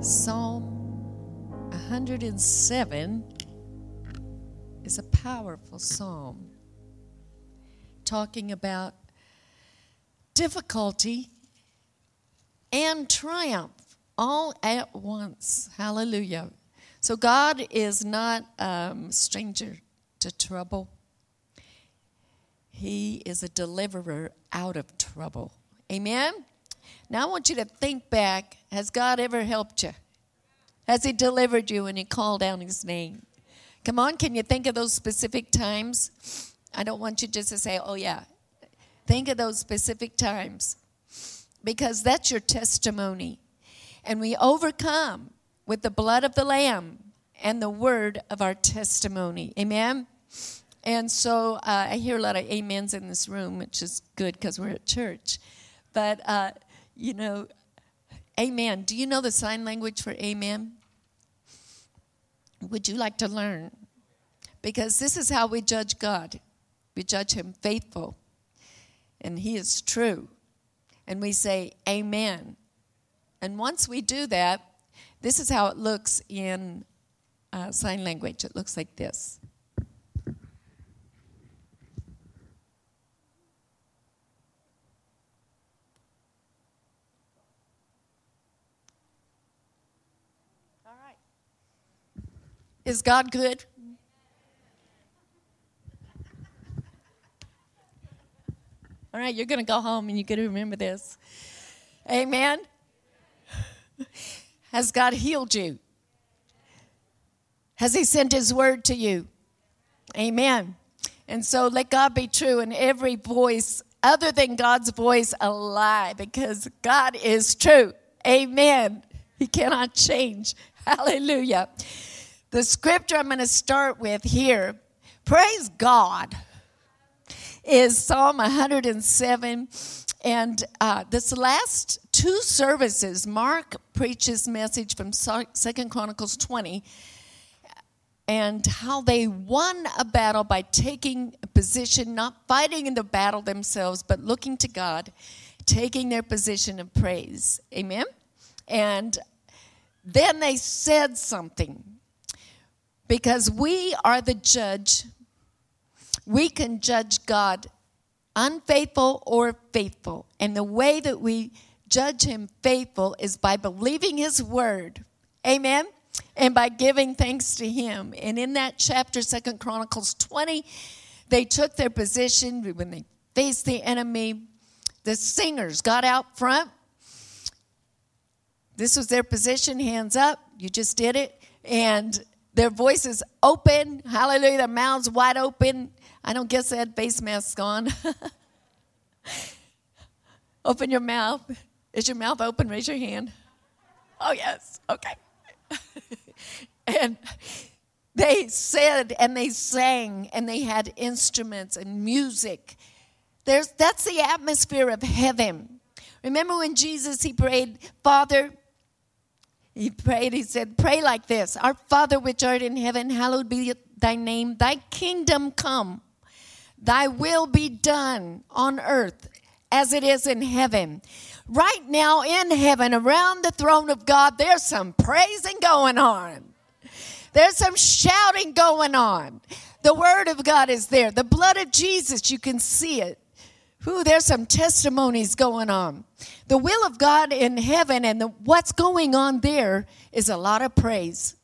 Psalm 107 is a powerful psalm talking about difficulty and triumph all at once. Hallelujah. So, God is not a um, stranger to trouble, He is a deliverer out of trouble. Amen? Now, I want you to think back has God ever helped you? Has He delivered you when you called out His name? Come on, can you think of those specific times? I don't want you just to say, oh, yeah. Think of those specific times because that's your testimony. And we overcome with the blood of the Lamb and the word of our testimony. Amen? And so uh, I hear a lot of amens in this room, which is good because we're at church. But, uh, you know, amen. Do you know the sign language for amen? Would you like to learn? Because this is how we judge God. We judge him faithful, and he is true. And we say, Amen. And once we do that, this is how it looks in uh, sign language. It looks like this. Is God good? All right, you're going to go home and you're going to remember this. Amen. Has God healed you? Has He sent His word to you? Amen. And so let God be true and every voice other than God's voice a lie because God is true. Amen. He cannot change. Hallelujah. The scripture I'm going to start with here praise God is Psalm 107. And uh, this last two services, Mark preaches message from Second Chronicles 20 and how they won a battle by taking a position, not fighting in the battle themselves, but looking to God, taking their position of praise. Amen? And then they said something because we are the judge we can judge God unfaithful or faithful. And the way that we judge him faithful is by believing his word. Amen. And by giving thanks to him. And in that chapter, Second Chronicles 20, they took their position when they faced the enemy. The singers got out front. This was their position, hands up. You just did it. And their voices open. Hallelujah. Their mouths wide open. I don't guess they had face masks on. open your mouth. Is your mouth open? Raise your hand. Oh, yes. Okay. and they said and they sang and they had instruments and music. There's, that's the atmosphere of heaven. Remember when Jesus he prayed, Father, he prayed, he said, Pray like this Our Father which art in heaven, hallowed be thy name, thy kingdom come. Thy will be done on earth as it is in heaven. Right now in heaven, around the throne of God, there's some praising going on. There's some shouting going on. The word of God is there. The blood of Jesus, you can see it. Ooh, there's some testimonies going on. The will of God in heaven and the, what's going on there is a lot of praise.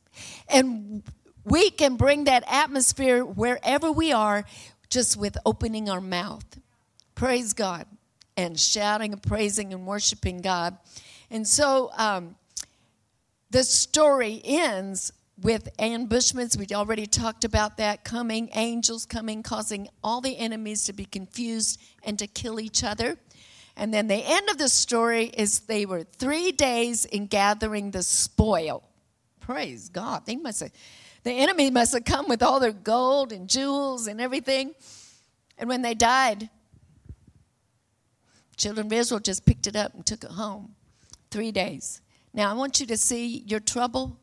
And we can bring that atmosphere wherever we are just with opening our mouth. Praise God and shouting and praising and worshiping God. And so um, the story ends with ambushments. We already talked about that coming, angels coming, causing all the enemies to be confused and to kill each other. And then the end of the story is they were three days in gathering the spoil. Praise God. They must have the enemy must have come with all their gold and jewels and everything. And when they died, children of Israel just picked it up and took it home. Three days. Now, I want you to see your trouble.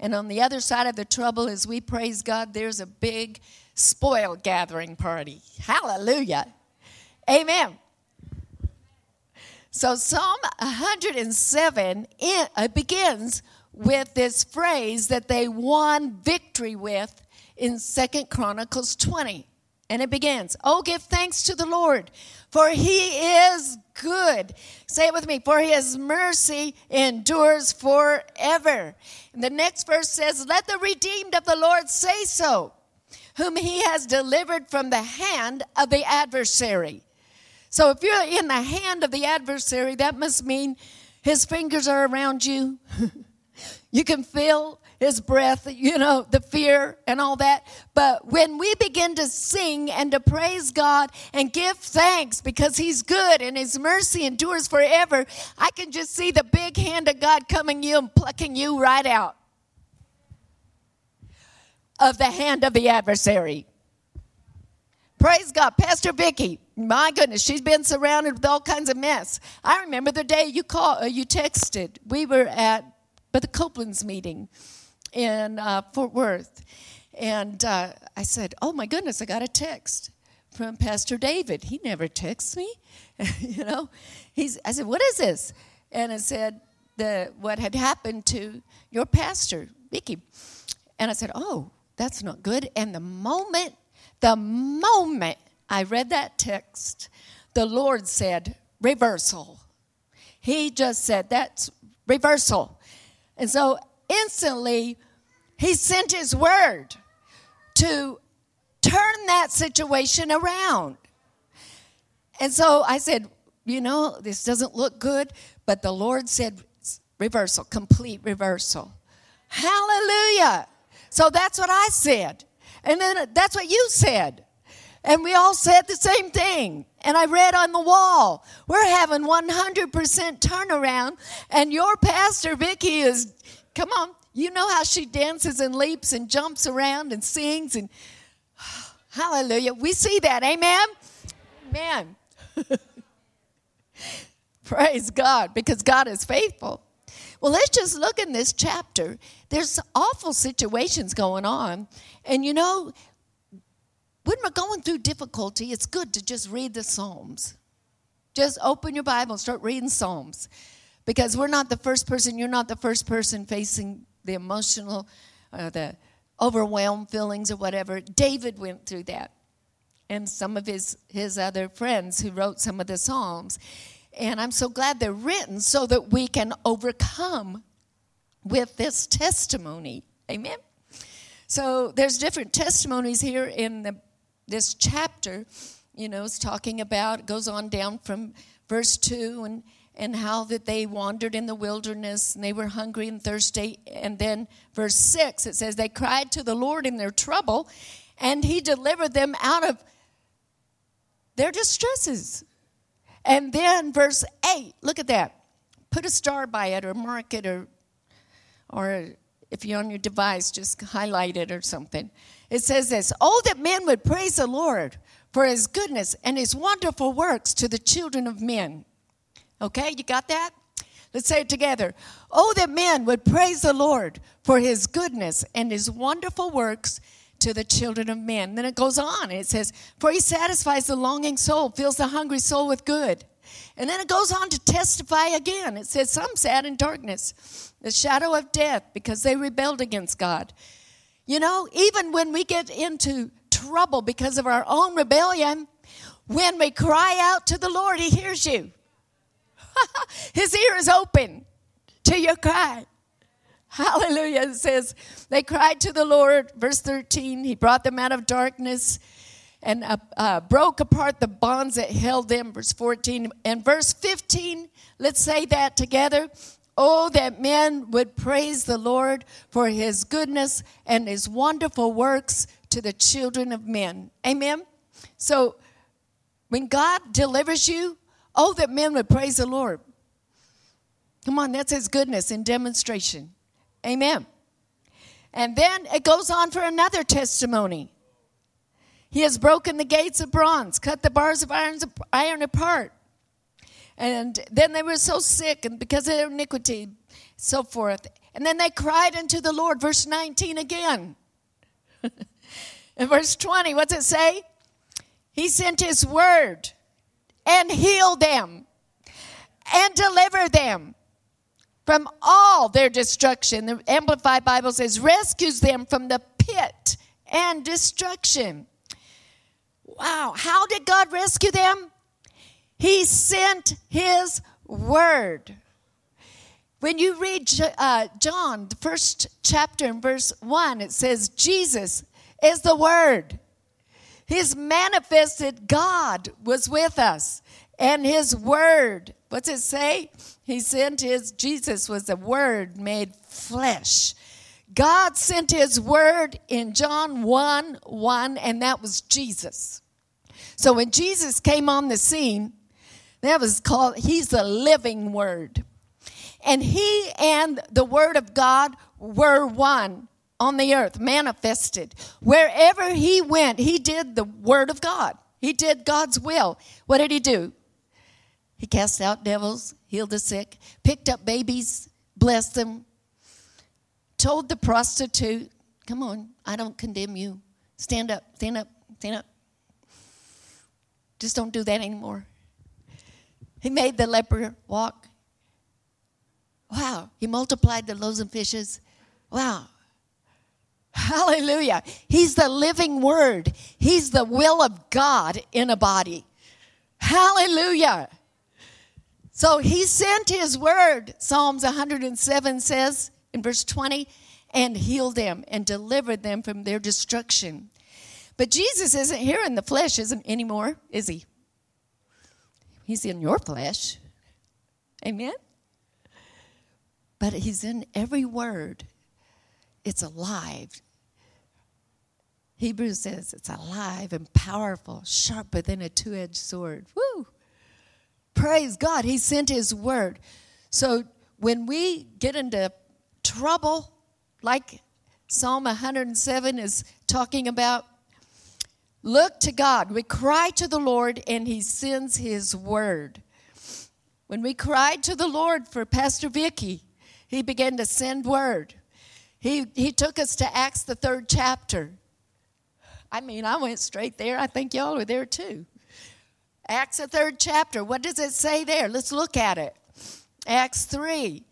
And on the other side of the trouble, as we praise God, there's a big spoil gathering party. Hallelujah. Amen. So Psalm 107 it, uh, begins with this phrase that they won victory with in Second Chronicles 20. And it begins, Oh, give thanks to the Lord, for he is good. Say it with me, for his mercy endures forever. And the next verse says, Let the redeemed of the Lord say so, whom he has delivered from the hand of the adversary. So if you're in the hand of the adversary, that must mean his fingers are around you. you can feel his breath, you know, the fear and all that. But when we begin to sing and to praise God and give thanks because he's good and his mercy endures forever, I can just see the big hand of God coming you and plucking you right out of the hand of the adversary. Praise God. Pastor Vicky, my goodness, she's been surrounded with all kinds of mess. I remember the day you called, uh, you texted. We were at but the Copeland's meeting in uh, Fort Worth. And uh, I said, Oh my goodness, I got a text from Pastor David. He never texts me. you know, he's, I said, What is this? And it said, the, What had happened to your pastor, Vicky. And I said, Oh, that's not good. And the moment, the moment I read that text, the Lord said, Reversal. He just said, That's reversal. And so instantly he sent his word to turn that situation around. And so I said, you know, this doesn't look good, but the Lord said reversal, complete reversal. Hallelujah. So that's what I said. And then uh, that's what you said. And we all said the same thing. And I read on the wall, we're having 100% turnaround. And your pastor, Vicky, is Come on. You know how she dances and leaps and jumps around and sings and hallelujah. We see that. Amen. Amen. Praise God because God is faithful. Well, let's just look in this chapter. There's awful situations going on. And you know, when we're going through difficulty, it's good to just read the Psalms. Just open your Bible and start reading Psalms because we're not the first person, you're not the first person facing the emotional, uh, the overwhelmed feelings or whatever. David went through that. And some of his, his other friends who wrote some of the Psalms. And I'm so glad they're written so that we can overcome with this testimony. Amen. So there's different testimonies here in the, this chapter. You know, it's talking about, goes on down from verse 2 and and how that they wandered in the wilderness and they were hungry and thirsty. And then verse 6, it says, They cried to the Lord in their trouble, and he delivered them out of their distresses. And then verse 8, look at that. Put a star by it or mark it or, or if you're on your device, just highlight it or something. It says this Oh, that men would praise the Lord for his goodness and his wonderful works to the children of men. Okay, you got that? Let's say it together. Oh, that men would praise the Lord for his goodness and his wonderful works to the children of men. Then it goes on and it says, For he satisfies the longing soul, fills the hungry soul with good. And then it goes on to testify again. It says, Some sat in darkness, the shadow of death, because they rebelled against God. You know, even when we get into trouble because of our own rebellion, when we cry out to the Lord, he hears you. His ear is open to your cry. Hallelujah. It says, they cried to the Lord. Verse 13, He brought them out of darkness and uh, uh, broke apart the bonds that held them. Verse 14. And verse 15, let's say that together. Oh, that men would praise the Lord for his goodness and his wonderful works to the children of men. Amen. So, when God delivers you, Oh, that men would praise the Lord. Come on, that's his goodness in demonstration. Amen. And then it goes on for another testimony. He has broken the gates of bronze, cut the bars of iron apart. And then they were so sick, and because of their iniquity, so forth. And then they cried unto the Lord. Verse 19 again. In verse 20, what's it say? He sent his word and heal them and deliver them from all their destruction. The Amplified Bible says, rescues them from the pit and destruction. Wow, how did God rescue them? He sent His word. When you read uh, John, the first chapter in verse 1, it says, Jesus is the Word. His manifested God was with us, and His Word, what's it say? He sent His, Jesus was the Word made flesh. God sent His Word in John 1 1, and that was Jesus. So when Jesus came on the scene, that was called, He's the living Word. And he and the Word of God were one on the earth, manifested. Wherever he went, he did the Word of God. He did God's will. What did he do? He cast out devils, healed the sick, picked up babies, blessed them, told the prostitute, Come on, I don't condemn you. Stand up, stand up, stand up. Just don't do that anymore. He made the leper walk. Wow. He multiplied the loaves and fishes. Wow. Hallelujah. He's the living word, He's the will of God in a body. Hallelujah. So he sent his word, Psalms 107 says in verse 20, and healed them and delivered them from their destruction. But Jesus isn't here in the flesh isn't anymore, is he? He's in your flesh. Amen but he's in every word. It's alive. Hebrews says it's alive and powerful, sharper than a two edged sword. Woo! Praise God, he sent his word. So when we get into trouble, like Psalm 107 is talking about, look to God. We cry to the Lord and he sends his word. When we cried to the Lord for Pastor Vicky, he began to send word. He, he took us to Acts, the third chapter. I mean, I went straight there. I think y'all were there too. Acts, the third chapter. What does it say there? Let's look at it. Acts 3.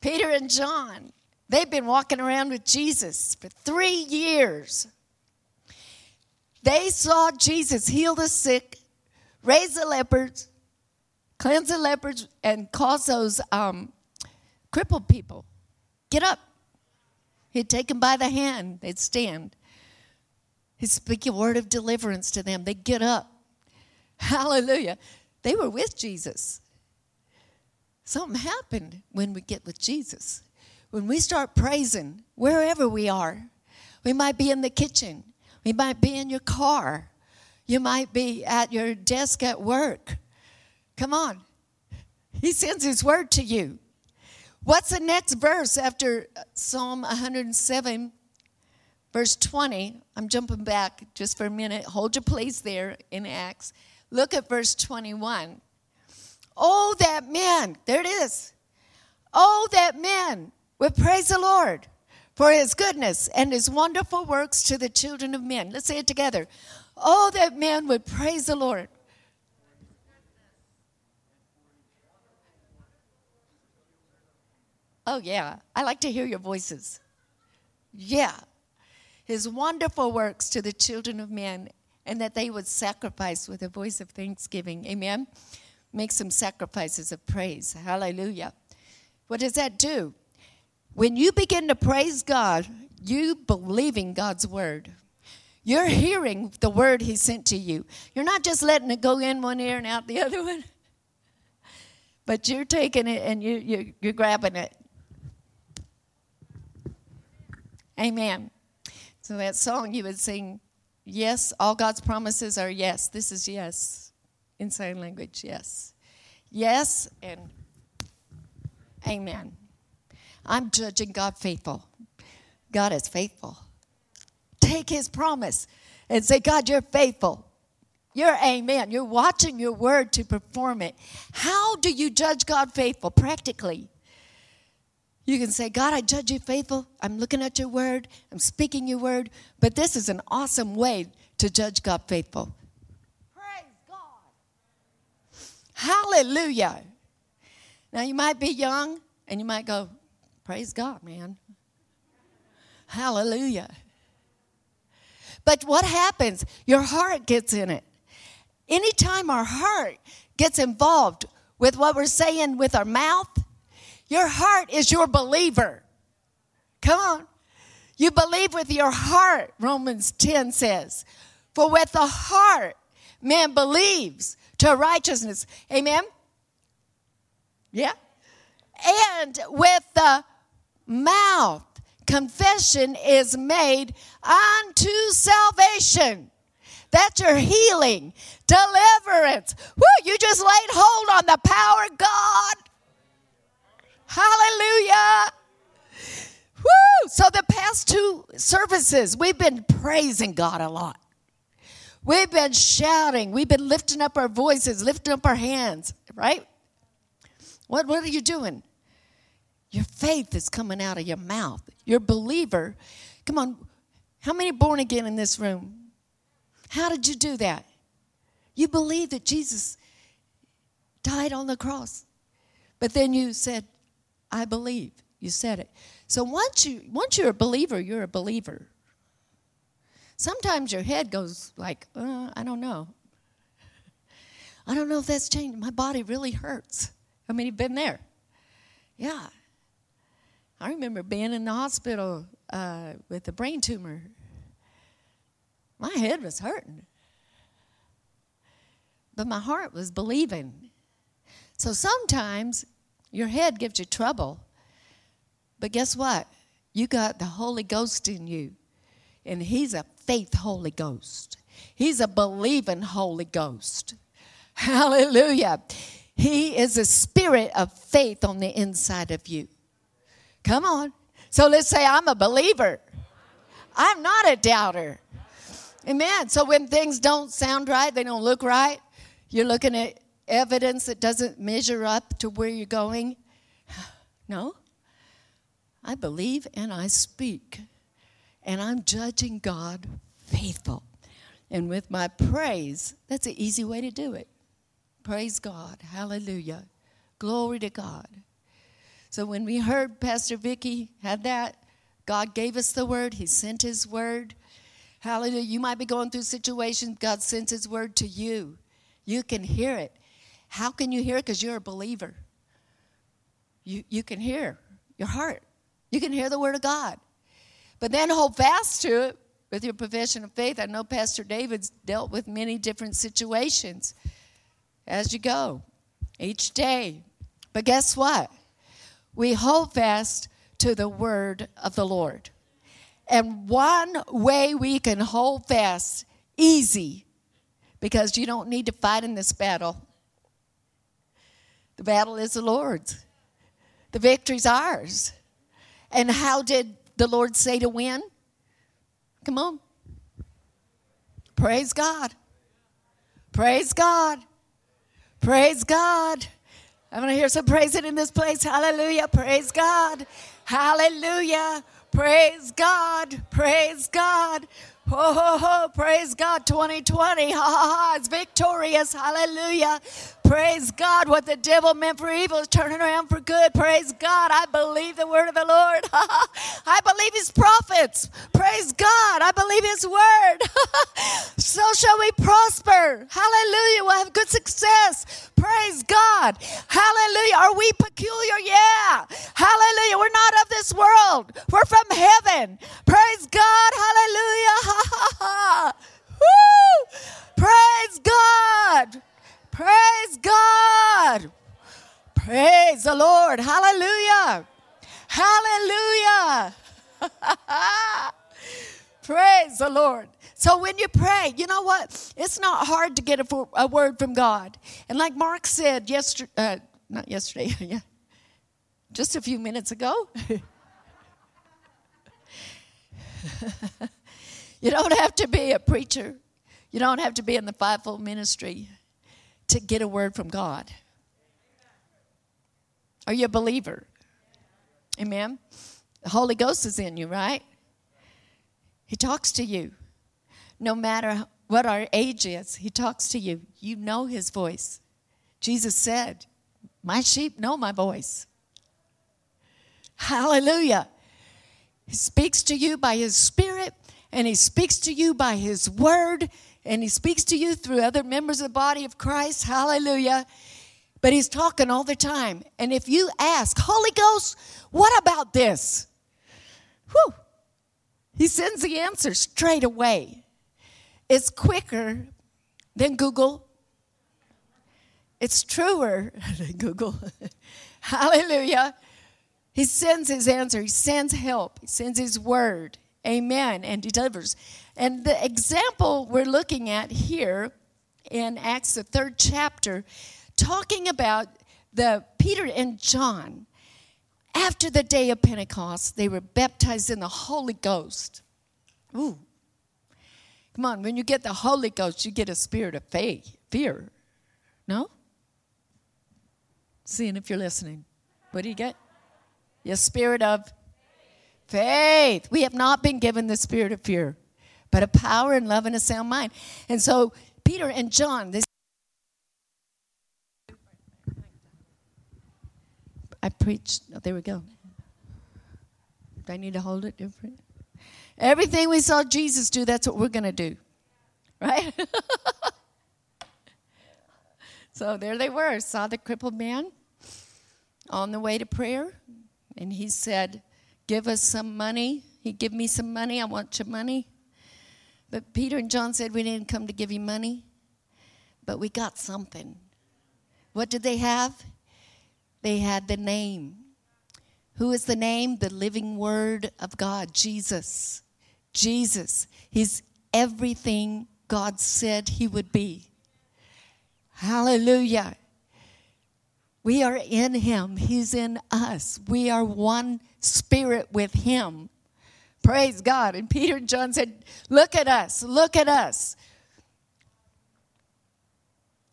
Peter and John, they've been walking around with Jesus for three years. They saw Jesus heal the sick, raise the lepers, cleanse the lepers, and cause those um, crippled people get up. He'd take them by the hand, they'd stand. He'd speak a word of deliverance to them, they'd get up. Hallelujah. They were with Jesus. Something happened when we get with Jesus. When we start praising, wherever we are, we might be in the kitchen, we might be in your car, you might be at your desk at work. Come on. He sends his word to you. What's the next verse after uh, Psalm 107, verse 20? I'm jumping back just for a minute. Hold your place there in Acts. Look at verse 21. Oh, that man, there it is. Oh, that man would praise the Lord for his goodness and his wonderful works to the children of men. Let's say it together. Oh, that man would praise the Lord Oh, yeah. I like to hear your voices. Yeah. His wonderful works to the children of men, and that they would sacrifice with a voice of thanksgiving. Amen. Make some sacrifices of praise. Hallelujah. What does that do? When you begin to praise God, you believing God's word. You're hearing the word He sent to you. You're not just letting it go in one ear and out the other one, but you're taking it and you, you, you're grabbing it Amen. So that song you would sing, Yes, all God's promises are yes. This is yes in sign language, yes. Yes, and amen. I'm judging God faithful. God is faithful. Take his promise and say, God, you're faithful. You're amen. You're watching your word to perform it. How do you judge God faithful practically? You can say, God, I judge you faithful. I'm looking at your word. I'm speaking your word. But this is an awesome way to judge God faithful. Praise God. Hallelujah. Now, you might be young and you might go, Praise God, man. Hallelujah. But what happens? Your heart gets in it. Anytime our heart gets involved with what we're saying with our mouth, your heart is your believer. Come on. You believe with your heart, Romans 10 says. For with the heart, man believes to righteousness. Amen? Yeah? And with the mouth, confession is made unto salvation. That's your healing, deliverance. Woo, you just laid hold on the power of God. Hallelujah. Woo! So the past two services, we've been praising God a lot. We've been shouting. We've been lifting up our voices, lifting up our hands, right? What, what are you doing? Your faith is coming out of your mouth. You're a believer. Come on. How many born again in this room? How did you do that? You believe that Jesus died on the cross. But then you said, I believe. You said it. So once you once you're a believer, you're a believer. Sometimes your head goes like, uh, I don't know. I don't know if that's changed. My body really hurts. I mean, you've been there. Yeah. I remember being in the hospital uh, with a brain tumor. My head was hurting, but my heart was believing. So sometimes your head gives you trouble, but guess what? You got the Holy Ghost in you, and He's a faith Holy Ghost. He's a believing Holy Ghost. Hallelujah. He is a spirit of faith on the inside of you. Come on. So let's say I'm a believer. I'm not a doubter. Amen. So when things don't sound right, they don't look right, you're looking at evidence that doesn't measure up to where you're going. No. I believe and I speak. And I'm judging God faithful. And with my praise, that's an easy way to do it. Praise God. Hallelujah. Glory to God. So when we heard Pastor Vicky had that, God gave us the word. He sent his word. Hallelujah. You might be going through situations. God sent his word to you. You can hear it. How can you hear? Because you're a believer. You, you can hear your heart. You can hear the word of God. But then hold fast to it with your profession of faith. I know Pastor David's dealt with many different situations as you go each day. But guess what? we hold fast to the word of the Lord. And one way we can hold fast, easy, because you don't need to fight in this battle. The battle is the Lord's, the victory's ours. And how did the Lord say to win? Come on. Praise God. Praise God. Praise God. I'm going to hear some praising in this place. Hallelujah. Praise God. Hallelujah. Praise God. Praise God. Ho, ho, ho. Praise God. 2020. Ha, ha, ha. It's victorious. Hallelujah. Praise God. What the devil meant for evil is turning around for good. Praise God. I believe the word of the Lord. I believe his prophets. Praise God. I believe his word. so shall we prosper. Hallelujah. We'll have good success. Praise God. Hallelujah. Are we peculiar? Yeah. Hallelujah. We're not of this world. We're from heaven. Praise God. Hallelujah. Woo! Praise God. Praise God. Praise the Lord. Hallelujah. Hallelujah. Praise the Lord. So when you pray, you know what? It's not hard to get a, a word from God. And like Mark said yesterday, uh, not yesterday, yeah, just a few minutes ago. You don't have to be a preacher. You don't have to be in the fivefold ministry to get a word from God. Are you a believer? Amen. The Holy Ghost is in you, right? He talks to you. No matter what our age is, He talks to you. You know His voice. Jesus said, My sheep know my voice. Hallelujah. He speaks to you by His Spirit, and He speaks to you by His Word, and He speaks to you through other members of the body of Christ. Hallelujah. But He's talking all the time. And if you ask, Holy Ghost, what about this? Whew, He sends the answer straight away. It's quicker than Google. It's truer than Google. Hallelujah. He sends his answer, he sends help, he sends his word. Amen. And delivers. And the example we're looking at here in Acts, the third chapter, talking about the Peter and John. After the day of Pentecost, they were baptized in the Holy Ghost. Ooh. Come on, when you get the Holy Ghost, you get a spirit of faith, fear. No? Seeing if you're listening. What do you get? Your spirit of faith. We have not been given the spirit of fear, but a power and love and a sound mind. And so Peter and John, this I preached. Oh, there we go. Do I need to hold it different? Everything we saw Jesus do, that's what we're going to do. Right? so there they were. Saw the crippled man on the way to prayer. And he said, Give us some money. He give me some money. I want your money. But Peter and John said, We didn't come to give you money, but we got something. What did they have? They had the name. Who is the name? The living word of God, Jesus. Jesus. He's everything God said he would be. Hallelujah. We are in him, he's in us. We are one spirit with him. Praise God. And Peter and John said, Look at us, look at us.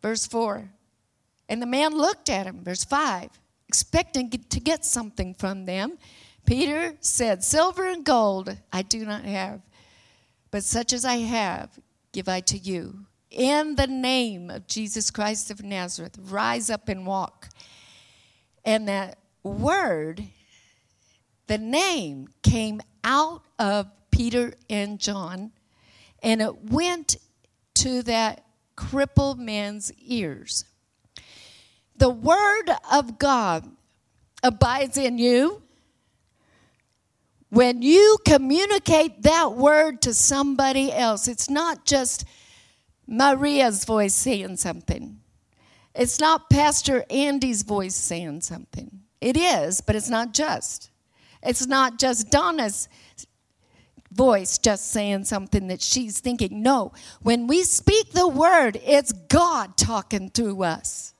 Verse 4. And the man looked at him, verse 5, expecting to get something from them. Peter said, Silver and gold I do not have, but such as I have, give I to you. In the name of Jesus Christ of Nazareth, rise up and walk. And that word, the name, came out of Peter and John, and it went to that crippled man's ears. The word of God abides in you. When you communicate that word to somebody else, it's not just Maria's voice saying something. It's not Pastor Andy's voice saying something. It is, but it's not just. It's not just Donna's voice just saying something that she's thinking. No, when we speak the word, it's God talking through us.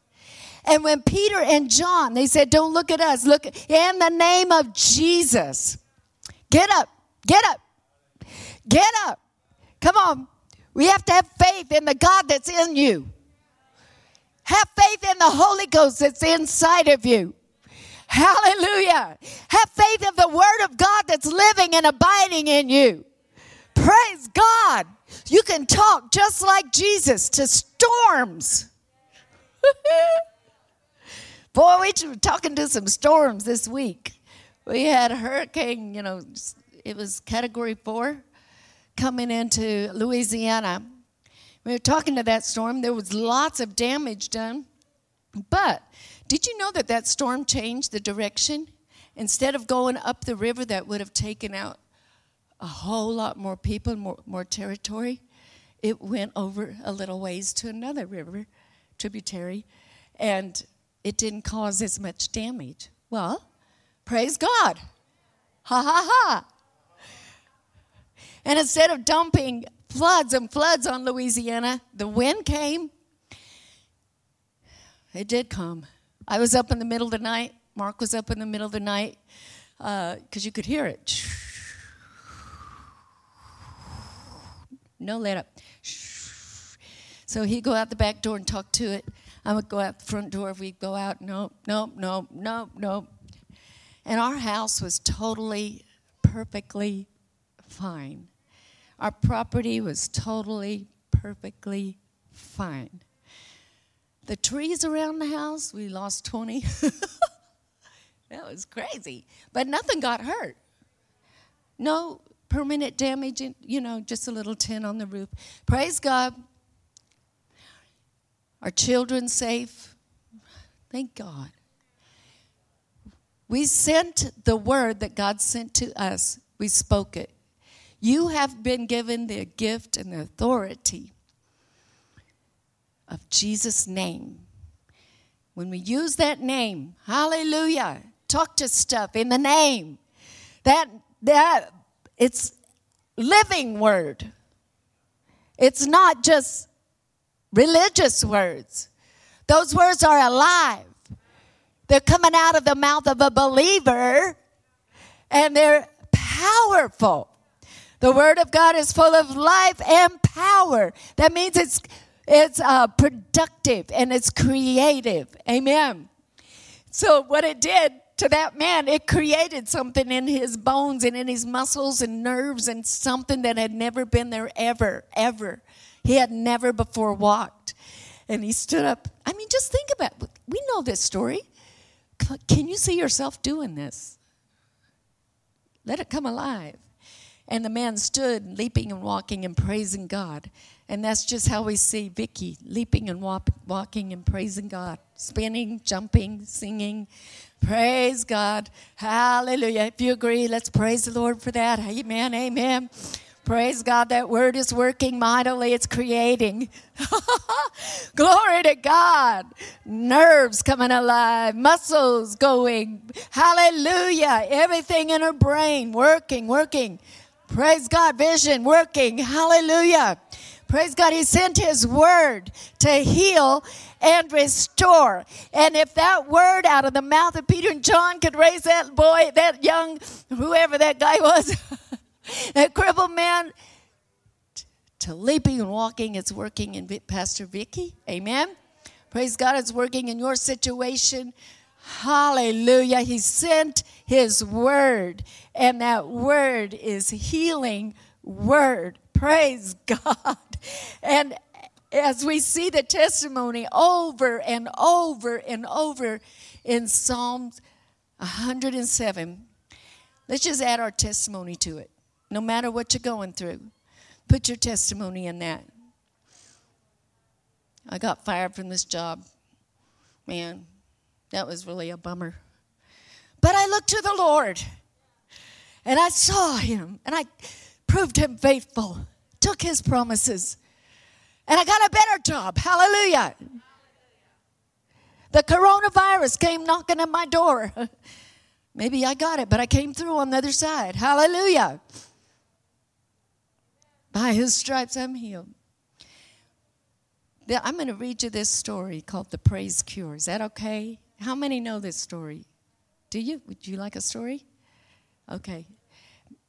And when Peter and John, they said, Don't look at us, look in the name of Jesus. Get up, get up, get up. Come on. We have to have faith in the God that's in you. Have faith in the Holy Ghost that's inside of you. Hallelujah. Have faith in the Word of God that's living and abiding in you. Praise God. You can talk just like Jesus to storms. Boy, we were talking to some storms this week. We had a hurricane, you know, it was category four coming into Louisiana. We were talking to that storm. There was lots of damage done. But did you know that that storm changed the direction? Instead of going up the river, that would have taken out a whole lot more people, more, more territory. It went over a little ways to another river, tributary, and it didn't cause as much damage. Well, praise God. Ha ha ha. And instead of dumping floods and floods on Louisiana. The wind came. It did come. I was up in the middle of the night. Mark was up in the middle of the night because uh, you could hear it. No let up. So he'd go out the back door and talk to it. I would go out the front door. We'd go out. Nope, nope, nope, nope, nope. And our house was totally, perfectly fine. Our property was totally, perfectly fine. the trees around the house, we lost 20. that was crazy. But nothing got hurt. No permanent damage, you know, just a little tin on the roof. Praise God. Our children safe. Thank God. We sent the word that God sent to us. We spoke it. You have been given the gift and the authority of Jesus' name. When we use that name, hallelujah, talk to stuff in the name. That that it's living word. It's not just religious words. Those words are alive. They're coming out of the mouth of a believer and they're powerful. The word of God is full of life and power. That means it's it's uh, productive and it's creative. Amen. So what it did to that man, it created something in his bones and in his muscles and nerves and something that had never been there ever, ever. He had never before walked. And he stood up. I mean, just think about it. We know this story. Can you see yourself doing this? Let it come alive. And the man stood, leaping and walking and praising God. And that's just how we see Vicky leaping and walk, walking and praising God, spinning, jumping, singing. Praise God. Hallelujah. If you agree, let's praise the Lord for that. Amen. Amen. Praise God, that word is working mightily. It's creating. Glory to God. Nerves coming alive, muscles going. Hallelujah. Everything in her brain working, working. Praise God, vision working. Hallelujah. Praise God. He sent His word to heal and restore. And if that word out of the mouth of Peter and John could raise that boy, that young, whoever that guy was, that crippled man, to leaping and walking, it's working in Pastor Vicky. Amen. Praise God, it's working in your situation. Hallelujah. He sent his word, and that word is healing word. Praise God. And as we see the testimony over and over and over in Psalms 107, let's just add our testimony to it. No matter what you're going through, put your testimony in that. I got fired from this job. Man, that was really a bummer. But I looked to the Lord and I saw him and I proved him faithful, took his promises, and I got a better job. Hallelujah. The coronavirus came knocking at my door. Maybe I got it, but I came through on the other side. Hallelujah. By his stripes I'm healed. I'm going to read you this story called The Praise Cure. Is that okay? How many know this story? Do you? Would you like a story? Okay.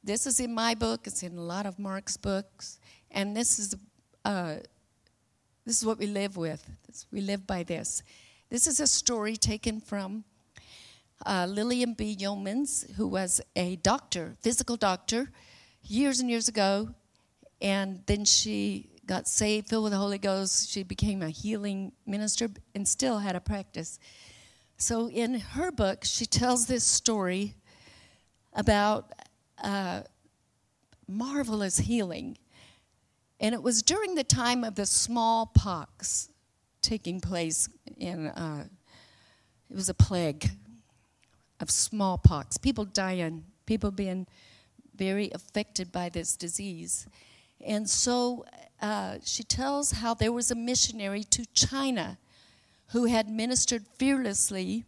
This is in my book. It's in a lot of Mark's books, and this is uh, this is what we live with. We live by this. This is a story taken from uh, Lilian B. Yeomans, who was a doctor, physical doctor, years and years ago, and then she got saved, filled with the Holy Ghost. She became a healing minister and still had a practice. So in her book, she tells this story about uh, marvelous healing. And it was during the time of the smallpox taking place in, uh, it was a plague of smallpox, people dying, people being very affected by this disease. And so uh, she tells how there was a missionary to China who had ministered fearlessly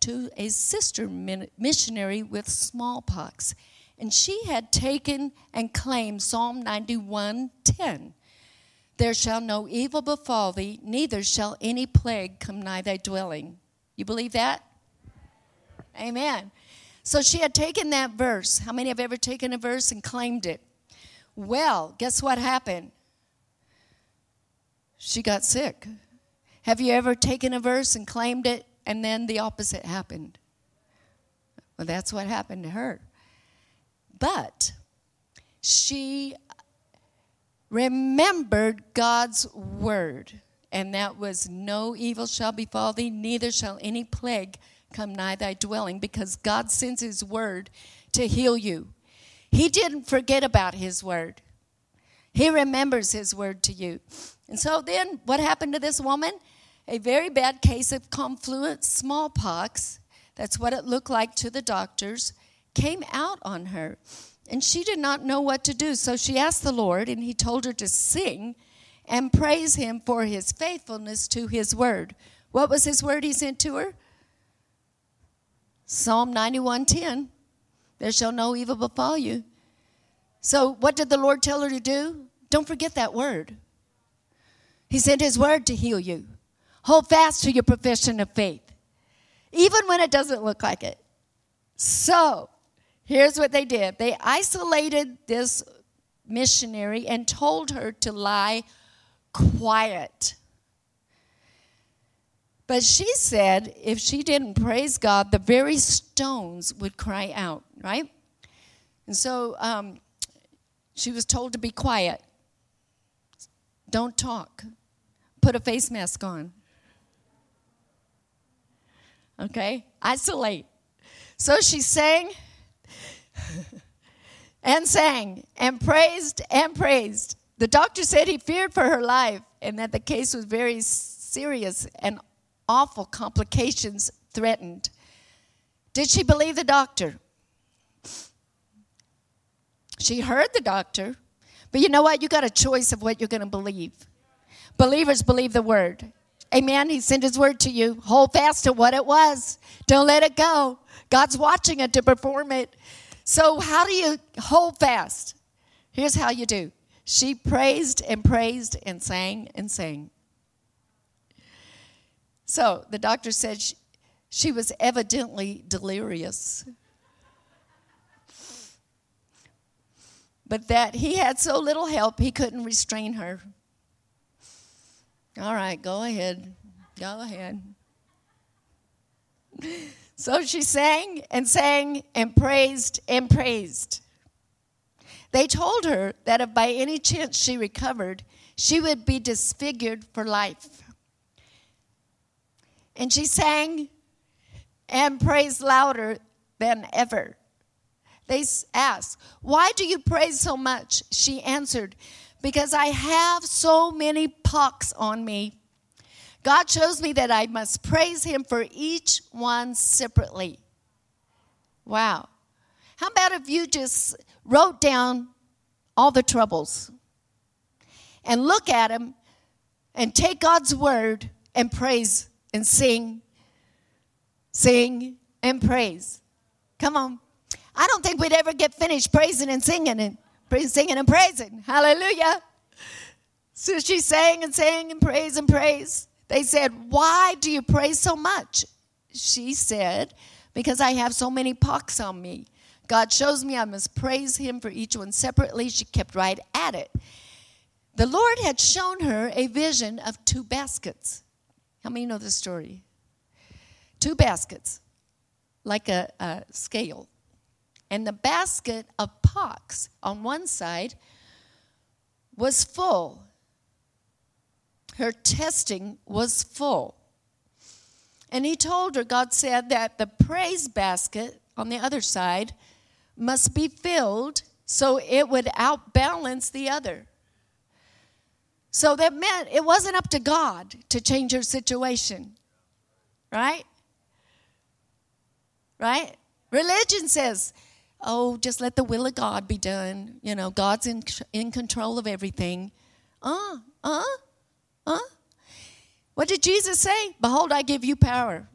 to a sister missionary with smallpox. And she had taken and claimed Psalm 91:10. There shall no evil befall thee, neither shall any plague come nigh thy dwelling. You believe that? Amen. So she had taken that verse. How many have ever taken a verse and claimed it? Well, guess what happened? She got sick. Have you ever taken a verse and claimed it and then the opposite happened? Well, that's what happened to her. But she remembered God's word and that was no evil shall befall thee, neither shall any plague come nigh thy dwelling, because God sends his word to heal you. He didn't forget about his word. He remembers his word to you. And so then what happened to this woman? A very bad case of confluent smallpox. That's what it looked like to the doctors. Came out on her. And she did not know what to do. So she asked the Lord, and he told her to sing and praise him for his faithfulness to his word. What was his word he sent to her? Psalm 91:10. There shall no evil befall you. So what did the Lord tell her to do? Don't forget that word. He sent his word to heal you. Hold fast to your profession of faith, even when it doesn't look like it. So, here's what they did they isolated this missionary and told her to lie quiet. But she said if she didn't praise God, the very stones would cry out, right? And so um, she was told to be quiet. Don't talk. Put a face mask on. Okay? Isolate. So she sang and sang and praised and praised. The doctor said he feared for her life and that the case was very serious and awful complications threatened. Did she believe the doctor? She heard the doctor, but you know what? You got a choice of what you're going to believe. Believers believe the word. Amen. He sent his word to you. Hold fast to what it was. Don't let it go. God's watching it to perform it. So, how do you hold fast? Here's how you do she praised and praised and sang and sang. So the doctor said she, she was evidently delirious. But that he had so little help, he couldn't restrain her. All right, go ahead. Go ahead. So she sang and sang and praised and praised. They told her that if by any chance she recovered, she would be disfigured for life. And she sang and praised louder than ever. They asked, Why do you praise so much? She answered, Because I have so many pox on me. God shows me that I must praise Him for each one separately. Wow. How about if you just wrote down all the troubles and look at them and take God's word and praise and sing, sing and praise. Come on. I don't think we'd ever get finished praising and singing and singing and praising. Hallelujah. So she sang and sang and praised and praised. They said, Why do you praise so much? She said, Because I have so many pox on me. God shows me I must praise Him for each one separately. She kept right at it. The Lord had shown her a vision of two baskets. How many know the story? Two baskets, like a, a scale. And the basket of pox on one side was full. Her testing was full. And he told her, God said that the praise basket on the other side must be filled so it would outbalance the other. So that meant it wasn't up to God to change her situation. Right? Right? Religion says, oh, just let the will of God be done. You know, God's in, in control of everything. Uh, uh, uh. What did Jesus say? Behold, I give you power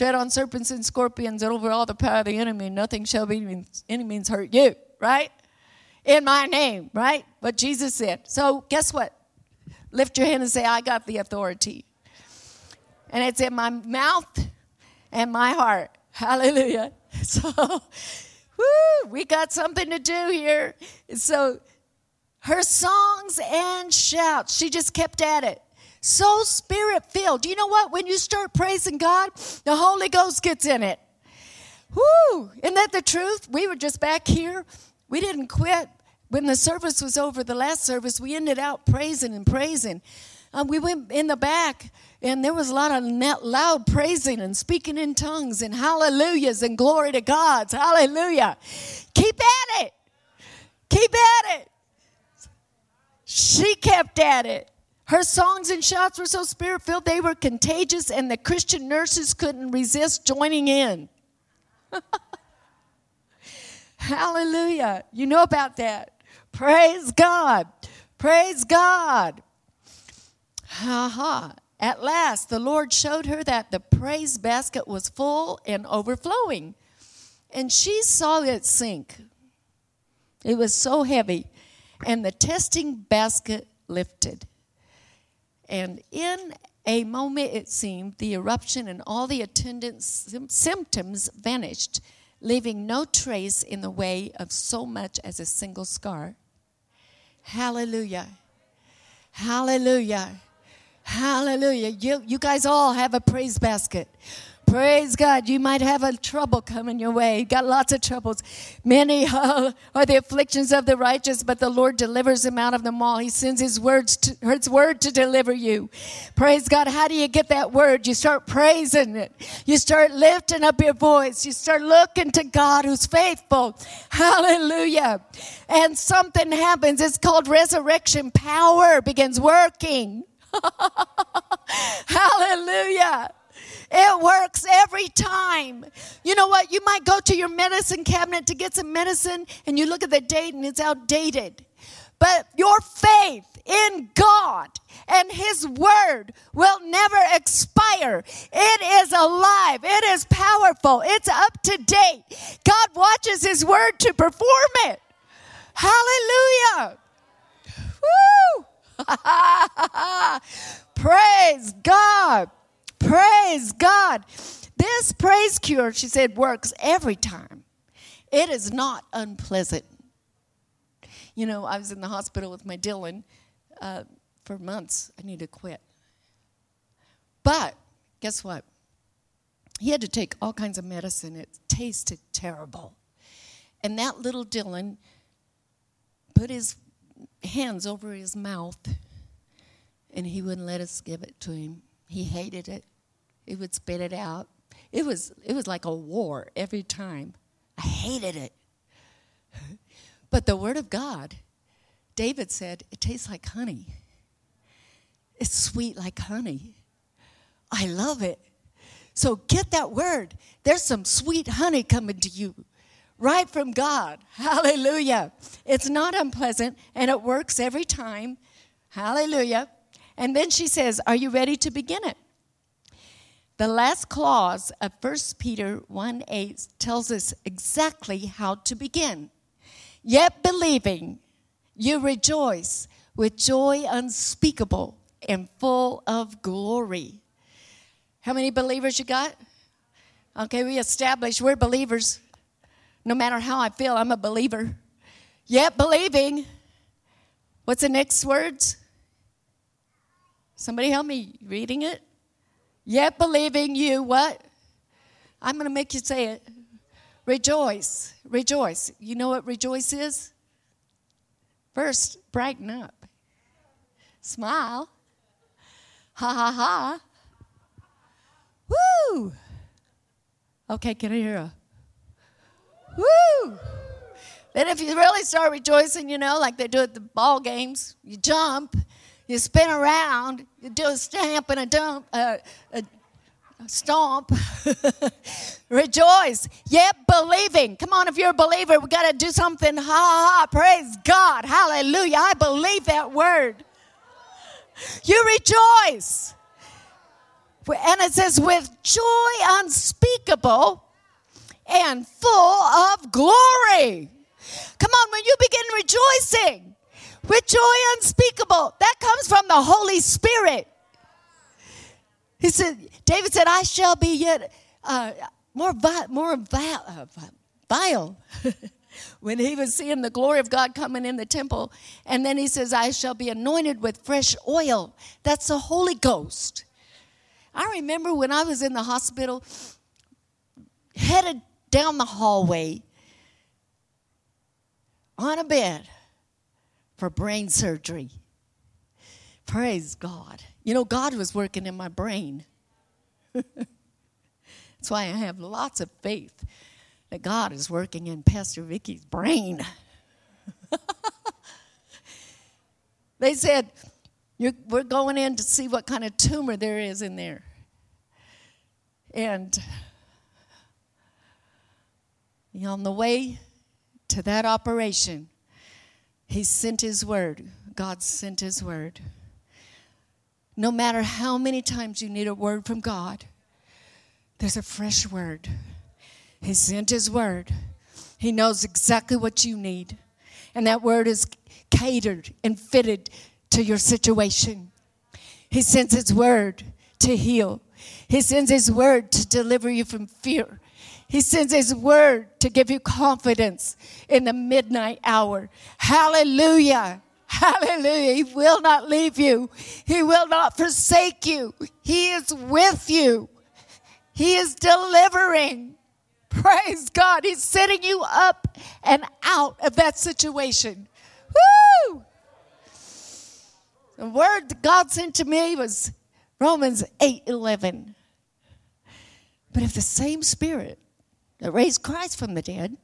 tread on serpents and scorpions and over all the power of the enemy, nothing shall be any means hurt you, right? In my name, right? What Jesus said. So guess what? Lift your hand and say, I got the authority. And it's in my mouth and my heart. Hallelujah. So, woo, we got something to do here. So, her songs and shouts, she just kept at it so spirit filled. Do you know what? When you start praising God, the Holy Ghost gets in it. Whoo! Isn't that the truth? We were just back here. We didn't quit. When the service was over, the last service, we ended out praising and praising. uh, we went in the back and there was a lot of loud praising and speaking in tongues and hallelujahs and glory to God's. Hallelujah. Keep at it. Keep at it. She kept at it. Her songs and shouts were so spirit filled, they were contagious, and the Christian nurses couldn't resist joining in. Hallelujah. You know about that. Praise God. Praise God. Ha ha. At last, the Lord showed her that the praise basket was full and overflowing. And she saw it sink. It was so heavy. And the testing basket lifted. And in a moment, it seemed, the eruption and all the attendant symptoms vanished, leaving no trace in the way of so much as a single scar. Hallelujah. Hallelujah. Hallelujah. You, you guys all have a praise basket. Praise God. You might have a trouble coming your way. You got lots of troubles. Many uh, are the afflictions of the righteous, but the Lord delivers them out of them all. He sends His words, to, His word to deliver you. Praise God. How do you get that word? You start praising it. You start lifting up your voice. You start looking to God who's faithful. Hallelujah. And something happens. It's called resurrection power begins working. Hallelujah. It works every time. You know what? You might go to your medicine cabinet to get some medicine and you look at the date and it's outdated. But your faith in God and His Word will never expire. It is alive, it is powerful, it's up to date. God watches His Word to perform it. Hallelujah. Woo! Praise God. Praise God. This praise cure, she said, works every time. It is not unpleasant. You know, I was in the hospital with my Dylan uh, for months. I need to quit. But guess what? He had to take all kinds of medicine. It tasted terrible. And that little Dylan put his hands over his mouth and he wouldn't let us give it to him. He hated it. He would spit it out. It was it was like a war every time. I hated it. But the word of God, David said, it tastes like honey. It's sweet like honey. I love it. So get that word. There's some sweet honey coming to you right from God. Hallelujah. It's not unpleasant and it works every time. Hallelujah. And then she says, Are you ready to begin it? The last clause of 1 Peter 1 8 tells us exactly how to begin. Yet believing, you rejoice with joy unspeakable and full of glory. How many believers you got? Okay, we established we're believers. No matter how I feel, I'm a believer. Yet believing. What's the next words? Somebody help me reading it. Yet believing you what? I'm going to make you say it. Rejoice. Rejoice. You know what rejoice is? First, brighten up. Smile. Ha ha ha. Woo! Okay, can I hear a? Then if you really start rejoicing, you know, like they do at the ball games, you jump you spin around, you do a stamp and a dump, uh, a, a stomp. Rejoice, yet believing. Come on, if you're a believer, we got to do something. Ha ha ha! Praise God, Hallelujah! I believe that word. You rejoice, and it says with joy unspeakable and full of glory. Come on, when you begin rejoicing, with joy unspeakable. That comes from the Holy Spirit. He said, David said, I shall be yet uh, more, more uh, vile. when he was seeing the glory of God coming in the temple. And then he says, I shall be anointed with fresh oil. That's the Holy Ghost. I remember when I was in the hospital, headed down the hallway on a bed for brain surgery. Praise God. You know, God was working in my brain. That's why I have lots of faith that God is working in Pastor Vicky's brain. they said, We're going in to see what kind of tumor there is in there. And on the way to that operation, he sent his word. God sent his word. No matter how many times you need a word from God, there's a fresh word. He sent his word. He knows exactly what you need. And that word is catered and fitted to your situation. He sends his word to heal. He sends his word to deliver you from fear. He sends His word to give you confidence in the midnight hour. Hallelujah. Hallelujah. He will not leave you. He will not forsake you. He is with you. He is delivering. Praise God. He's setting you up and out of that situation. Woo! The word God sent to me was Romans 8 11. But if the same spirit that raised Christ from the dead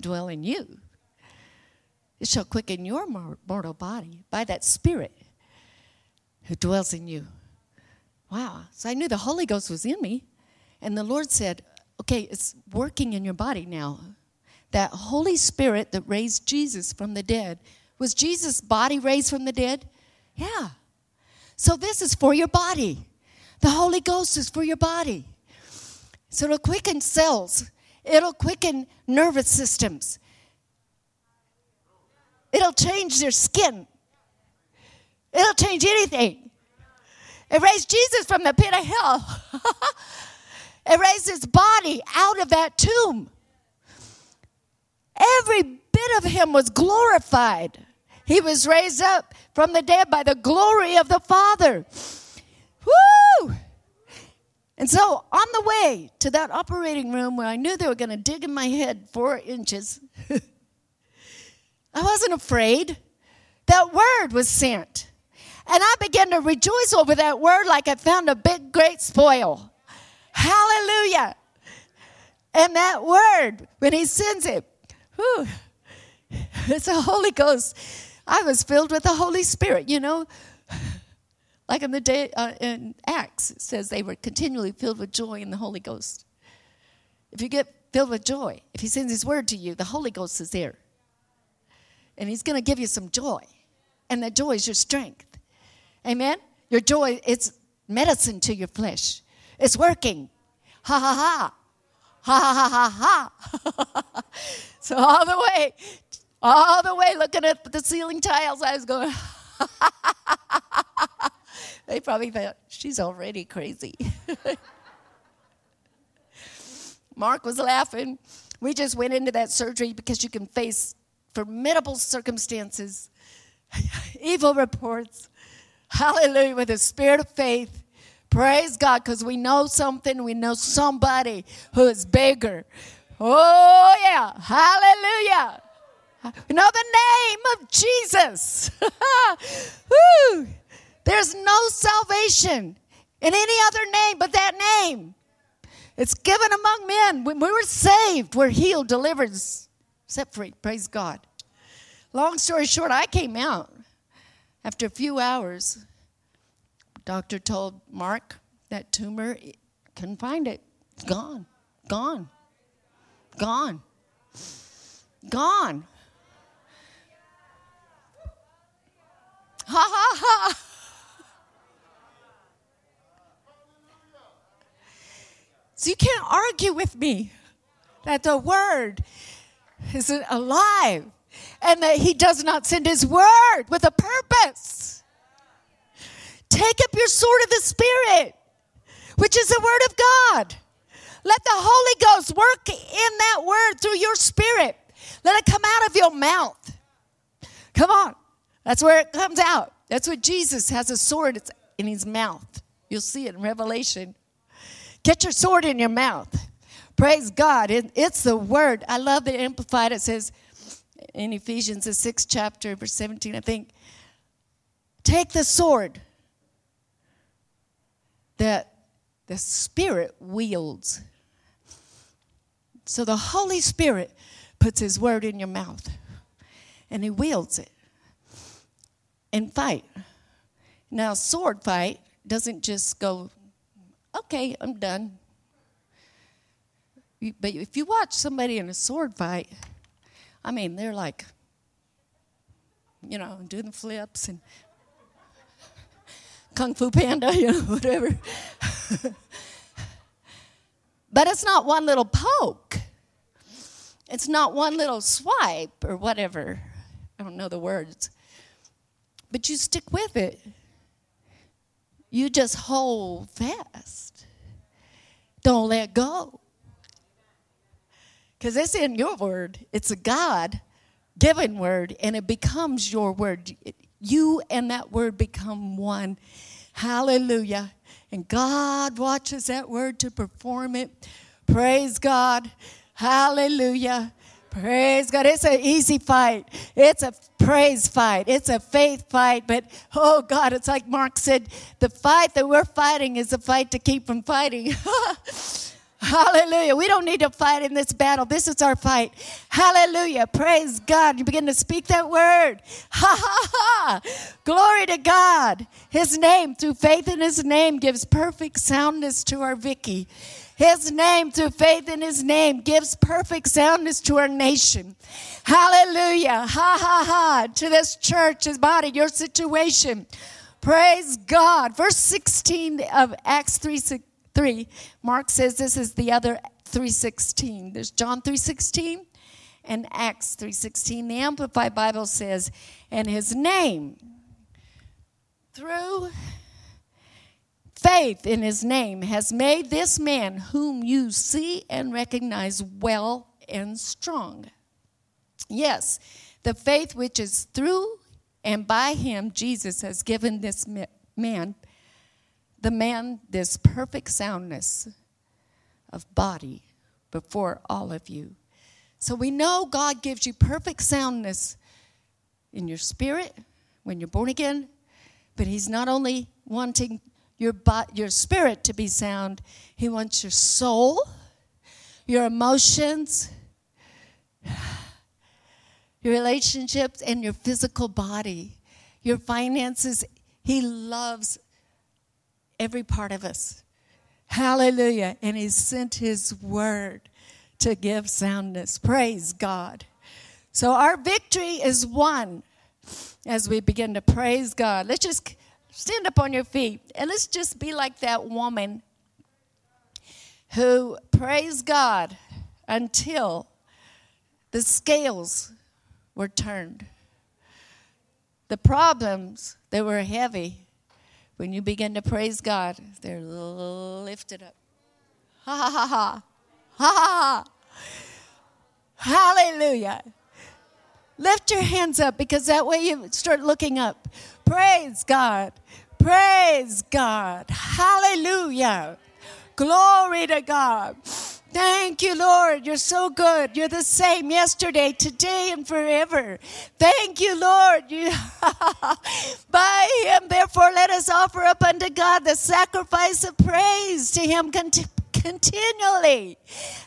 dwell in you, it shall quicken your mortal body by that Spirit who dwells in you. Wow. So I knew the Holy Ghost was in me. And the Lord said, okay, it's working in your body now. That Holy Spirit that raised Jesus from the dead, was Jesus' body raised from the dead? Yeah. So this is for your body. The Holy Ghost is for your body. So it'll quicken cells It'll quicken nervous systems. It'll change their skin. It'll change anything. It raised Jesus from the pit of hell. it raised his body out of that tomb. Every bit of him was glorified. He was raised up from the dead by the glory of the Father. Woo! And so, on the way to that operating room where I knew they were going to dig in my head four inches, I wasn't afraid. That word was sent. And I began to rejoice over that word like I found a big, great spoil. Hallelujah. And that word, when he sends it, whew, it's the Holy Ghost. I was filled with the Holy Spirit, you know. Like in the day uh, in Acts, it says they were continually filled with joy in the Holy Ghost. If you get filled with joy, if He sends His word to you, the Holy Ghost is there. And He's going to give you some joy. And that joy is your strength. Amen? Your joy, it's medicine to your flesh. It's working. Ha ha ha. Ha ha ha ha ha. so all the way, all the way looking at the ceiling tiles, I was going, they probably thought, she's already crazy. Mark was laughing. We just went into that surgery because you can face formidable circumstances, evil reports. Hallelujah, with a spirit of faith. Praise God, because we know something, we know somebody who is bigger. Oh, yeah. Hallelujah. We know the name of Jesus. There's no salvation in any other name but that name. It's given among men. When we were saved, we're healed, delivered, set free. Praise God. Long story short, I came out after a few hours. Doctor told Mark that tumor couldn't find it. Gone. Gone. Gone. Gone. Ha ha ha. So you can't argue with me that the word is alive and that he does not send his word with a purpose. Take up your sword of the Spirit, which is the word of God. Let the Holy Ghost work in that word through your spirit. Let it come out of your mouth. Come on. That's where it comes out. That's what Jesus has a sword in his mouth. You'll see it in Revelation. Get your sword in your mouth. Praise God. It, it's the word. I love the Amplified. It says in Ephesians, the sixth chapter, verse 17, I think, take the sword that the Spirit wields. So the Holy Spirit puts His word in your mouth and He wields it and fight. Now, sword fight doesn't just go, okay, I'm done. But if you watch somebody in a sword fight, I mean, they're like, you know, doing the flips and Kung Fu Panda, you know, whatever. but it's not one little poke. It's not one little swipe or whatever. I don't know the words. But you stick with it. You just hold fast. Don't let go. Because it's in your word, it's a God given word, and it becomes your word. You and that word become one. Hallelujah. And God watches that word to perform it. Praise God. Hallelujah. Praise God. It's an easy fight. It's a praise fight. It's a faith fight. But oh God, it's like Mark said the fight that we're fighting is a fight to keep from fighting. Hallelujah. We don't need to fight in this battle. This is our fight. Hallelujah. Praise God. You begin to speak that word. Ha ha ha. Glory to God. His name, through faith in his name, gives perfect soundness to our Vicky. His name, through faith in his name, gives perfect soundness to our nation. Hallelujah. Ha ha ha. To this church, his body, your situation. Praise God. Verse 16 of Acts 3 3, Mark says this is the other 316. There's John 316 and Acts 3:16. The Amplified Bible says, "And his name through faith in his name has made this man whom you see and recognize well and strong." Yes, the faith which is through and by him Jesus has given this man the man this perfect soundness of body before all of you. So we know God gives you perfect soundness in your spirit when you're born again, but He's not only wanting your, your spirit to be sound, He wants your soul, your emotions, your relationships, and your physical body, your finances. He loves every part of us. Hallelujah. And He sent His word to give soundness. Praise God. So our victory is won as we begin to praise God. Let's just stand up on your feet and let's just be like that woman who praised God until the scales were turned. The problems, they were heavy, when you begin to praise God, they're lifted up. Ha ha ha ha. Ha ha ha. Hallelujah. Lift your hands up because that way you start looking up. Praise God. Praise God. Hallelujah. Glory to God. Thank you, Lord. You're so good. You're the same yesterday, today, and forever. Thank you, Lord. You by him, therefore, let us offer up unto God the sacrifice of praise to him continually.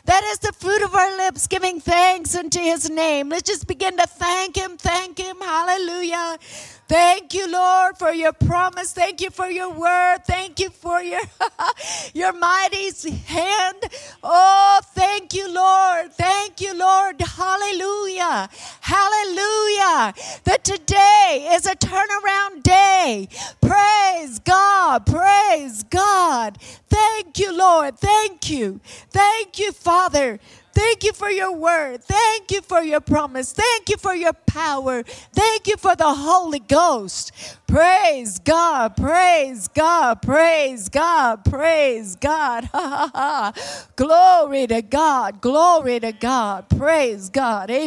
That is the fruit of our lips, giving thanks unto his name. Let's just begin to thank him, thank him. Hallelujah. Thank you, Lord, for your promise. Thank you for your word. Thank you for your, your mighty hand. Oh, thank you, Lord. Thank you, Lord. Hallelujah. Hallelujah. That today is a turnaround day. Praise God. Praise God. Thank you, Lord. Thank you. Thank you, Father. Thank you for your word. Thank you for your promise. Thank you for your power. Thank you for the Holy Ghost. Praise God. Praise God. Praise God. Praise God. Ha, ha, ha. Glory to God. Glory to God. Praise God. Amen.